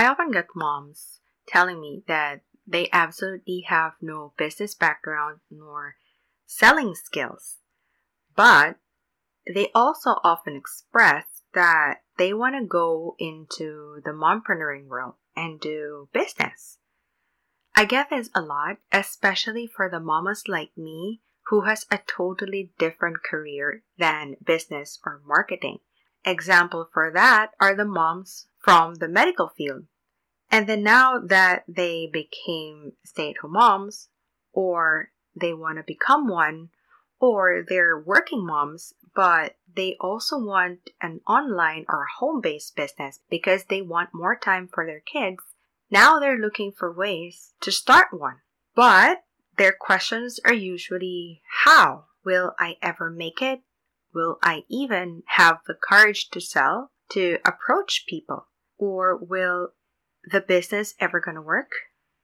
I often get moms telling me that they absolutely have no business background nor selling skills, but they also often express that they want to go into the mompreneuring world and do business. I get this a lot, especially for the mamas like me who has a totally different career than business or marketing. Example for that are the moms from the medical field. And then now that they became stay-at-home moms or they want to become one or they're working moms but they also want an online or home-based business because they want more time for their kids now they're looking for ways to start one. But their questions are usually how? Will I ever make it? Will I even have the courage to sell, to approach people? Or will the business ever gonna work?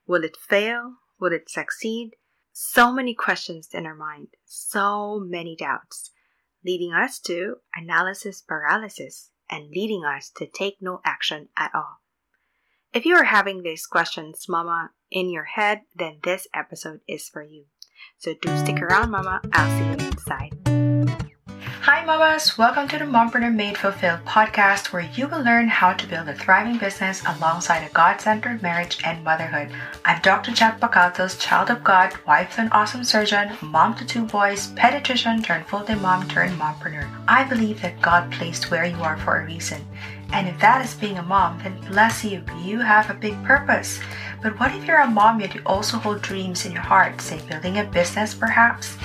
Will it fail? Will it succeed? So many questions in our mind, so many doubts, leading us to analysis paralysis and leading us to take no action at all. If you are having these questions, Mama, in your head, then this episode is for you. So do stick around, Mama. I'll see you inside. Hi, Mamas! Welcome to the Mompreneur Made Fulfilled podcast, where you will learn how to build a thriving business alongside a God centered marriage and motherhood. I'm Dr. Jet Bacatos, child of God, wife to an awesome surgeon, mom to two boys, pediatrician turned full time mom turned mompreneur. I believe that God placed where you are for a reason. And if that is being a mom, then bless you, you have a big purpose. But what if you're a mom yet you also hold dreams in your heart, say building a business perhaps?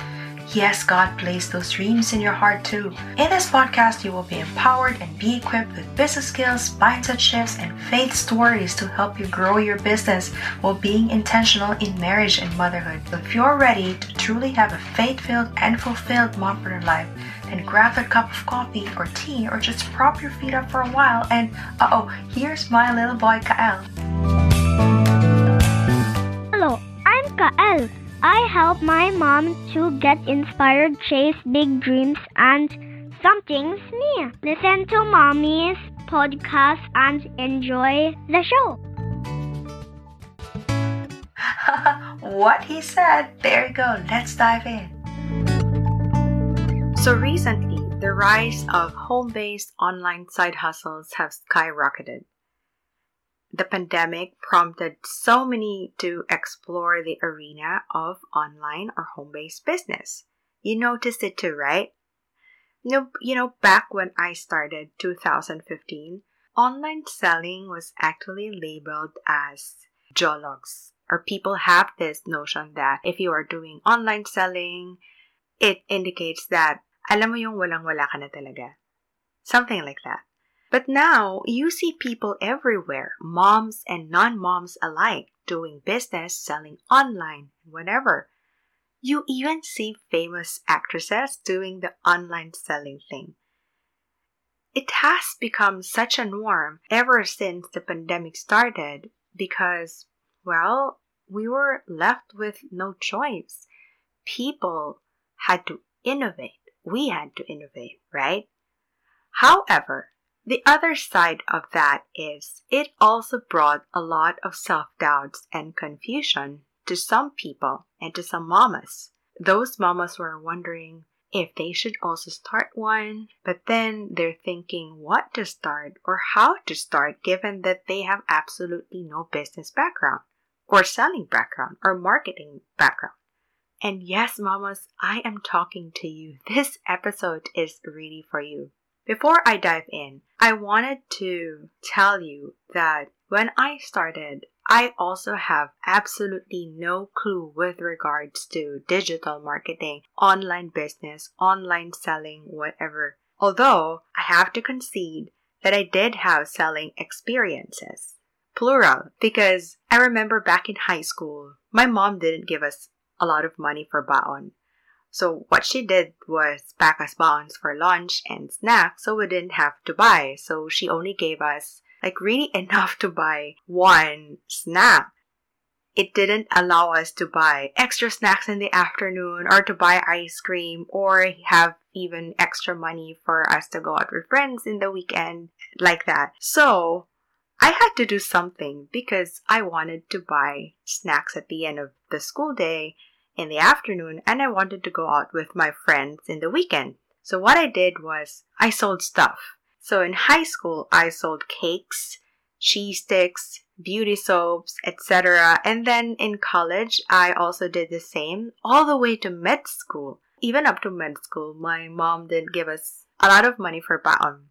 Yes, God placed those dreams in your heart too. In this podcast, you will be empowered and be equipped with business skills, mindset shifts, and faith stories to help you grow your business while being intentional in marriage and motherhood. So if you're ready to truly have a faith filled and fulfilled mompreneur life, then grab a cup of coffee or tea or just prop your feet up for a while and uh oh, here's my little boy Kael. Hello, I'm Kael. I help my mom to get inspired, chase big dreams, and something's new. Listen to mommy's podcast and enjoy the show. what he said. There you go. Let's dive in. So recently, the rise of home-based online side hustles have skyrocketed the pandemic prompted so many to explore the arena of online or home based business. You noticed it too, right? You know, you know, back when I started 2015, online selling was actually labeled as jologs, or people have this notion that if you are doing online selling, it indicates that alam mo yung walang-wala ka na talaga. Something like that. But now you see people everywhere, moms and non moms alike, doing business, selling online, whatever. You even see famous actresses doing the online selling thing. It has become such a norm ever since the pandemic started because, well, we were left with no choice. People had to innovate. We had to innovate, right? However, the other side of that is it also brought a lot of self doubts and confusion to some people and to some mamas. Those mamas were wondering if they should also start one, but then they're thinking what to start or how to start given that they have absolutely no business background or selling background or marketing background. And yes, mamas, I am talking to you. This episode is really for you. Before I dive in, I wanted to tell you that when I started, I also have absolutely no clue with regards to digital marketing, online business, online selling, whatever. Although I have to concede that I did have selling experiences. Plural, because I remember back in high school, my mom didn't give us a lot of money for baon. So what she did was pack us bonds for lunch and snacks so we didn't have to buy. So she only gave us like really enough to buy one snack. It didn't allow us to buy extra snacks in the afternoon or to buy ice cream or have even extra money for us to go out with friends in the weekend like that. So I had to do something because I wanted to buy snacks at the end of the school day in the afternoon and I wanted to go out with my friends in the weekend. So what I did was I sold stuff. So in high school, I sold cakes, cheese sticks, beauty soaps, etc. And then in college, I also did the same all the way to med school. Even up to med school, my mom did give us a lot of money for baon.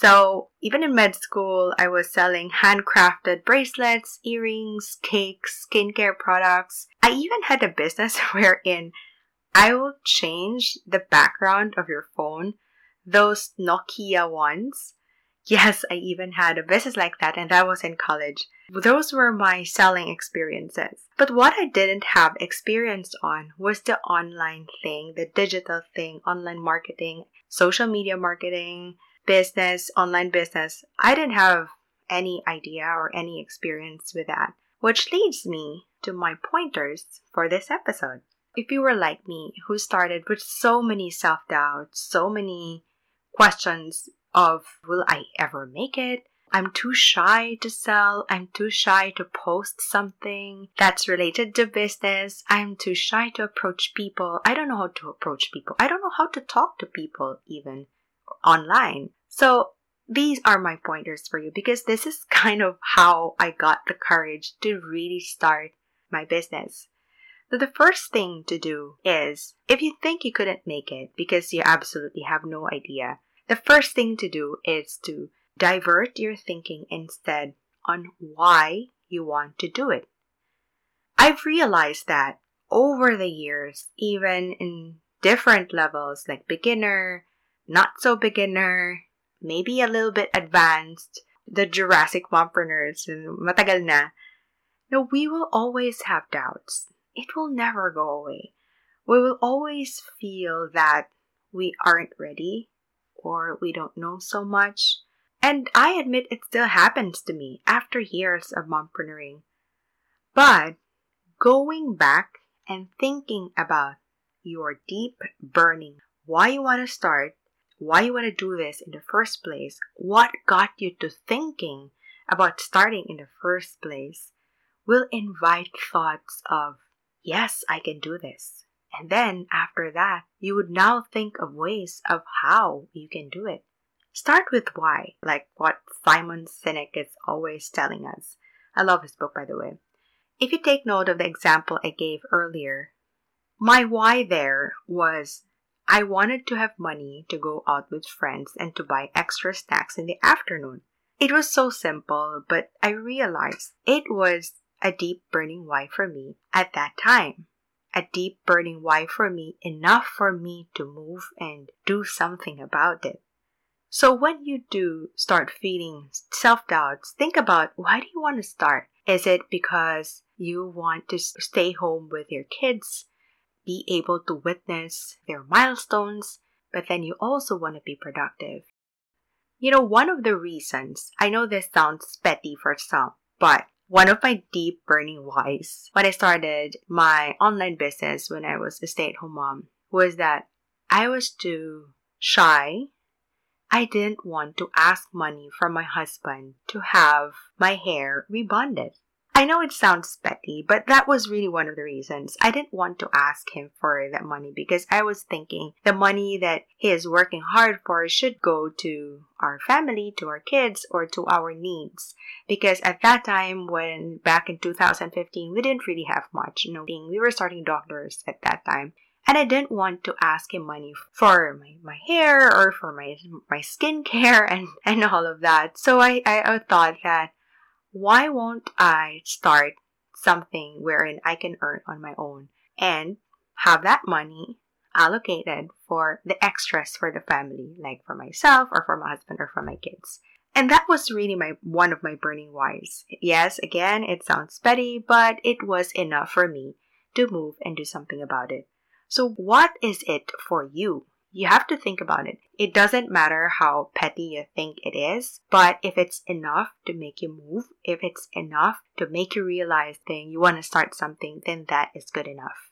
So even in med school, I was selling handcrafted bracelets, earrings, cakes, skincare products. I even had a business wherein I will change the background of your phone, those Nokia ones. Yes, I even had a business like that, and that was in college. Those were my selling experiences. But what I didn't have experience on was the online thing, the digital thing, online marketing, social media marketing, business, online business, I didn't have any idea or any experience with that. Which leads me to my pointers for this episode. If you were like me, who started with so many self doubts, so many questions of, will I ever make it? I'm too shy to sell. I'm too shy to post something that's related to business. I'm too shy to approach people. I don't know how to approach people. I don't know how to talk to people even online. So these are my pointers for you because this is kind of how I got the courage to really start my business. So the first thing to do is if you think you couldn't make it because you absolutely have no idea, the first thing to do is to divert your thinking instead on why you want to do it. I've realized that over the years, even in different levels like beginner, not so beginner, maybe a little bit advanced, the Jurassic mompreneurs, matagal na, no, we will always have doubts. It will never go away. We will always feel that we aren't ready or we don't know so much. And I admit it still happens to me after years of mompreneuring. But going back and thinking about your deep burning why you want to start why you want to do this in the first place, what got you to thinking about starting in the first place, will invite thoughts of, yes, I can do this. And then after that, you would now think of ways of how you can do it. Start with why, like what Simon Sinek is always telling us. I love his book, by the way. If you take note of the example I gave earlier, my why there was I wanted to have money to go out with friends and to buy extra snacks in the afternoon. It was so simple, but I realized it was a deep burning why for me at that time. A deep burning why for me, enough for me to move and do something about it. So when you do start feeling self doubts, think about why do you want to start? Is it because you want to stay home with your kids? Be able to witness their milestones, but then you also want to be productive. You know, one of the reasons, I know this sounds petty for some, but one of my deep burning whys when I started my online business when I was a stay at home mom was that I was too shy. I didn't want to ask money from my husband to have my hair rebonded. I know it sounds petty, but that was really one of the reasons. I didn't want to ask him for that money because I was thinking the money that he is working hard for should go to our family, to our kids, or to our needs. Because at that time, when back in 2015, we didn't really have much. You we were starting doctors at that time and I didn't want to ask him money for my, my hair or for my my skincare and and all of that. So I, I, I thought that why won't I start something wherein I can earn on my own and have that money allocated for the extras for the family, like for myself or for my husband or for my kids. And that was really my one of my burning whys. Yes, again, it sounds petty, but it was enough for me to move and do something about it. So what is it for you? You have to think about it. It doesn't matter how petty you think it is, but if it's enough to make you move, if it's enough to make you realize that you want to start something, then that is good enough.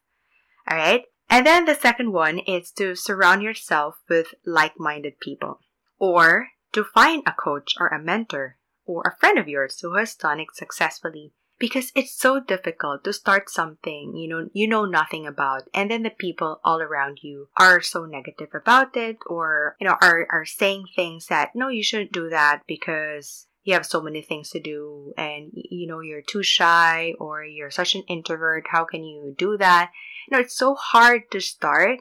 All right? And then the second one is to surround yourself with like minded people or to find a coach or a mentor or a friend of yours who has done it successfully because it's so difficult to start something you know you know nothing about and then the people all around you are so negative about it or you know are are saying things that no you shouldn't do that because you have so many things to do and you know you're too shy or you're such an introvert. How can you do that? You know it's so hard to start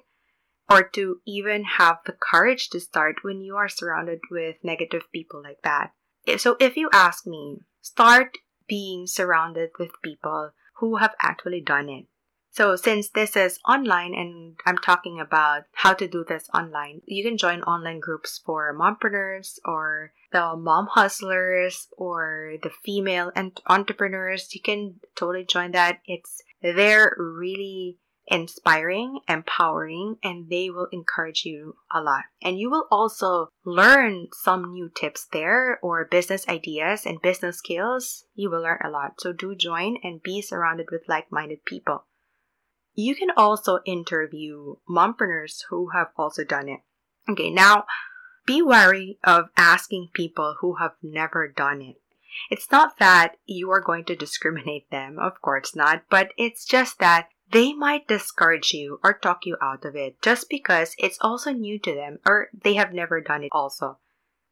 or to even have the courage to start when you are surrounded with negative people like that. So if you ask me start being surrounded with people who have actually done it. So since this is online and I'm talking about how to do this online, you can join online groups for mompreneurs or the mom hustlers or the female and entrepreneurs. You can totally join that. It's they're really inspiring, empowering, and they will encourage you a lot. And you will also learn some new tips there or business ideas and business skills. You will learn a lot. So do join and be surrounded with like minded people. You can also interview mompreneurs who have also done it. Okay, now be wary of asking people who have never done it. It's not that you are going to discriminate them, of course not, but it's just that they might discourage you or talk you out of it just because it's also new to them or they have never done it also.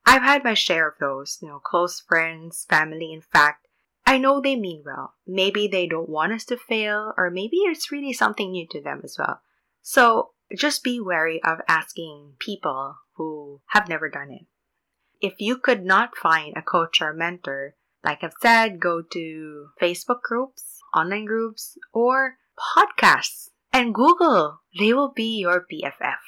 I've had my share of those, you know, close friends, family, in fact. I know they mean well. Maybe they don't want us to fail, or maybe it's really something new to them as well. So just be wary of asking people who have never done it. If you could not find a coach or mentor, like I've said, go to Facebook groups, online groups, or podcasts, and Google. They will be your BFF.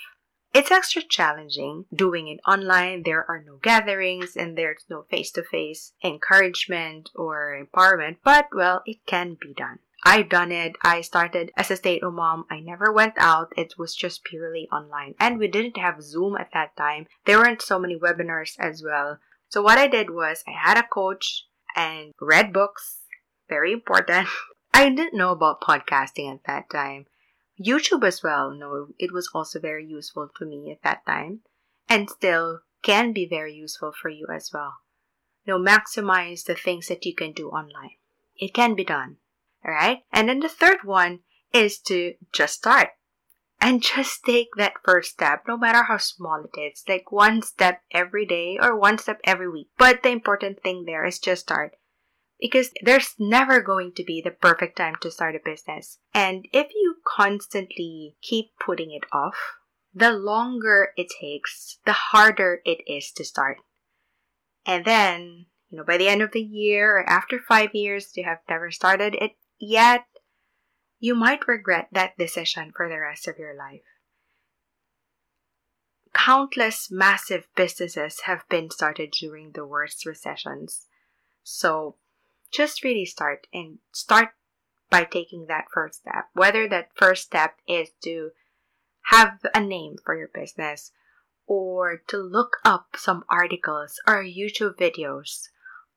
It's extra challenging doing it online. There are no gatherings and there's no face to face encouragement or empowerment, but well, it can be done. I've done it. I started as a stay at home mom. I never went out. It was just purely online. And we didn't have Zoom at that time. There weren't so many webinars as well. So what I did was I had a coach and read books. Very important. I didn't know about podcasting at that time. YouTube as well, no, it was also very useful to me at that time and still can be very useful for you as well. No, maximize the things that you can do online. It can be done. Alright? And then the third one is to just start. And just take that first step, no matter how small it is, like one step every day or one step every week. But the important thing there is just start because there's never going to be the perfect time to start a business. And if you constantly keep putting it off, the longer it takes, the harder it is to start. And then, you know, by the end of the year or after five years, you have never started it yet, you might regret that decision for the rest of your life. Countless massive businesses have been started during the worst recessions. So just really start and start by taking that first step. Whether that first step is to have a name for your business or to look up some articles or YouTube videos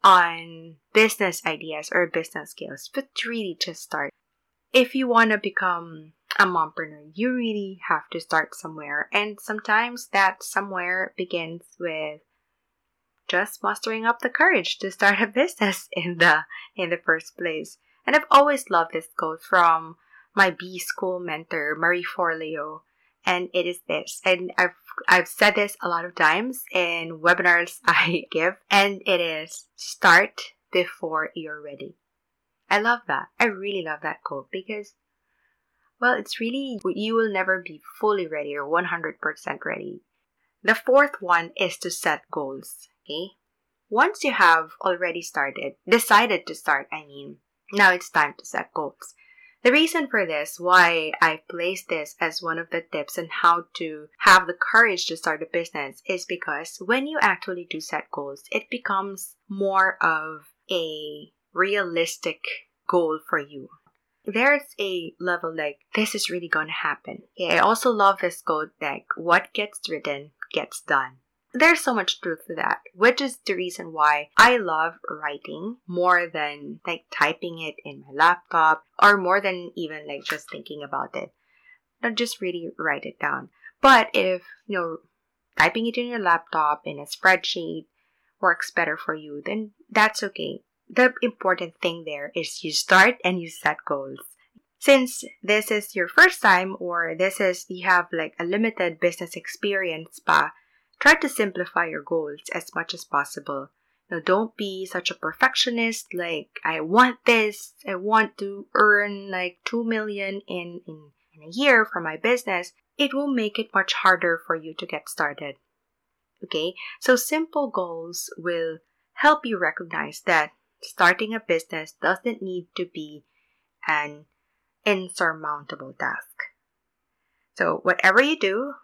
on business ideas or business skills, but really just start. If you want to become a mompreneur, you really have to start somewhere. And sometimes that somewhere begins with just mustering up the courage to start a business in the in the first place. And I've always loved this quote from my B school mentor, Marie Forleo. And it is this. And I've I've said this a lot of times in webinars I give, and it is start before you're ready. I love that. I really love that quote because well, it's really you will never be fully ready or 100% ready. The fourth one is to set goals. Okay? Once you have already started, decided to start, I mean, now it's time to set goals. The reason for this, why I place this as one of the tips on how to have the courage to start a business, is because when you actually do set goals, it becomes more of a realistic goal for you. There's a level like, this is really gonna happen. Yeah, I also love this quote like, what gets written gets done. There's so much truth to that, which is the reason why I love writing more than like typing it in my laptop or more than even like just thinking about it. Not just really write it down. But if, you know, typing it in your laptop in a spreadsheet works better for you, then that's okay. The important thing there is you start and you set goals. Since this is your first time or this is you have like a limited business experience pa, try to simplify your goals as much as possible. Now, don't be such a perfectionist. Like, I want this. I want to earn like two million in, in, in a year for my business. It will make it much harder for you to get started. Okay, so simple goals will help you recognize that starting a business doesn't need to be an insurmountable task. So, whatever you do,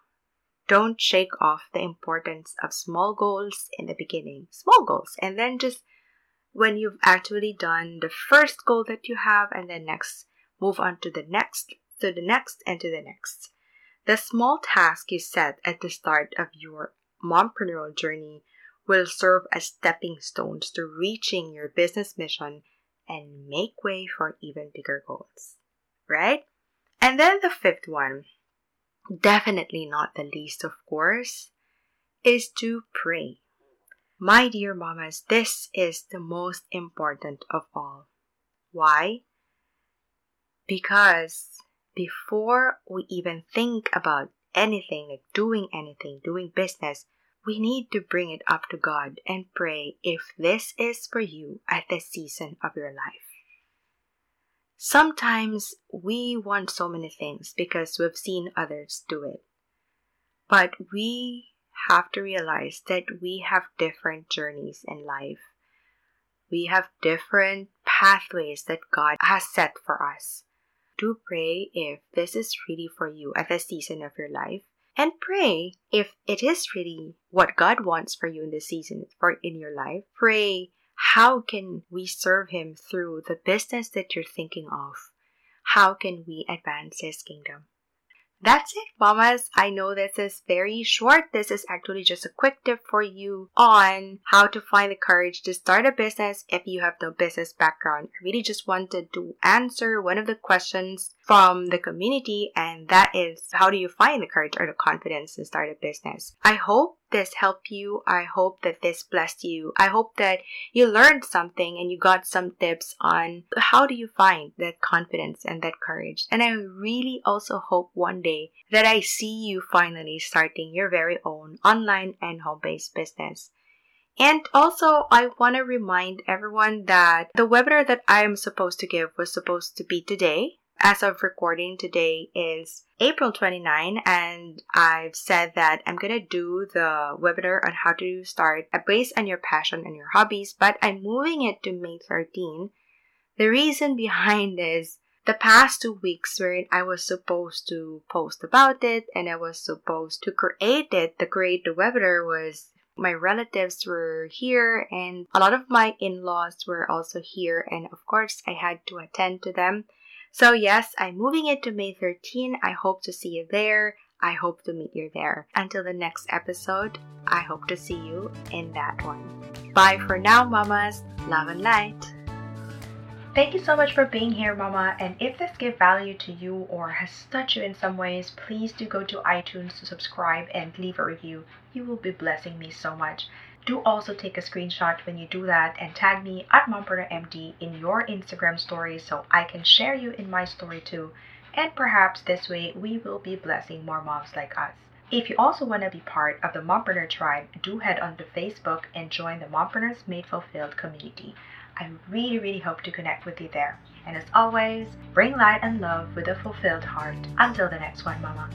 don't shake off the importance of small goals in the beginning. Small goals. And then just when you've actually done the first goal that you have, and then next, move on to the next, to the next, and to the next. The small task you set at the start of your mompreneur journey will serve as stepping stones to reaching your business mission and make way for even bigger goals. Right? And then the fifth one, definitely not the least, of course, is to pray. My dear mamas, this is the most important of all. Why? Because before we even think about anything, like doing anything, doing business, we need to bring it up to God and pray if this is for you at this season of your life. Sometimes we want so many things because we've seen others do it. But we have to realize that we have different journeys in life. We have different pathways that God has set for us. Do pray if this is really for you at this season of your life and pray if it is really what God wants for you in this season for in your life. Pray how can we serve him through the business that you're thinking of? How can we advance his kingdom? That's it, mamas. I know this is very short. This is actually just a quick tip for you on how to find the courage to start a business if you have no business background. I really just wanted to answer one of the questions from the community, and that is how do you find the courage or the confidence to start a business? I hope this helped you. I hope that this blessed you. I hope that you learned something and you got some tips on how do you find that confidence and that courage. And I really also hope one day that I see you finally starting your very own online and home based business. And also, I want to remind everyone that the webinar that I am supposed to give was supposed to be today, as of recording today is April 29 and I've said that I'm going to do the webinar on how to start a base on your passion and your hobbies, but I'm moving it to May 13. The reason behind is the past two weeks where I was supposed to post about it and I was supposed to create it, the create the webinar was my relatives were here and a lot of my in-laws were also here and of course I had to attend to them. So, yes, I'm moving it to May 13. I hope to see you there. I hope to meet you there. Until the next episode, I hope to see you in that one. Bye for now, mamas. Love and light. Thank you so much for being here, Mama. And if this gave value to you or has touched you in some ways, please do go to iTunes to subscribe and leave a review. You will be blessing me so much. Do also take a screenshot when you do that and tag me at MompreneurMD in your Instagram story so I can share you in my story too. And perhaps this way we will be blessing more moms like us. If you also want to be part of the Mompreneur tribe, do head on to Facebook and join the Mompreneurs Made Fulfilled community. I really, really hope to connect with you there. And as always, bring light and love with a fulfilled heart. Until the next one, Mama.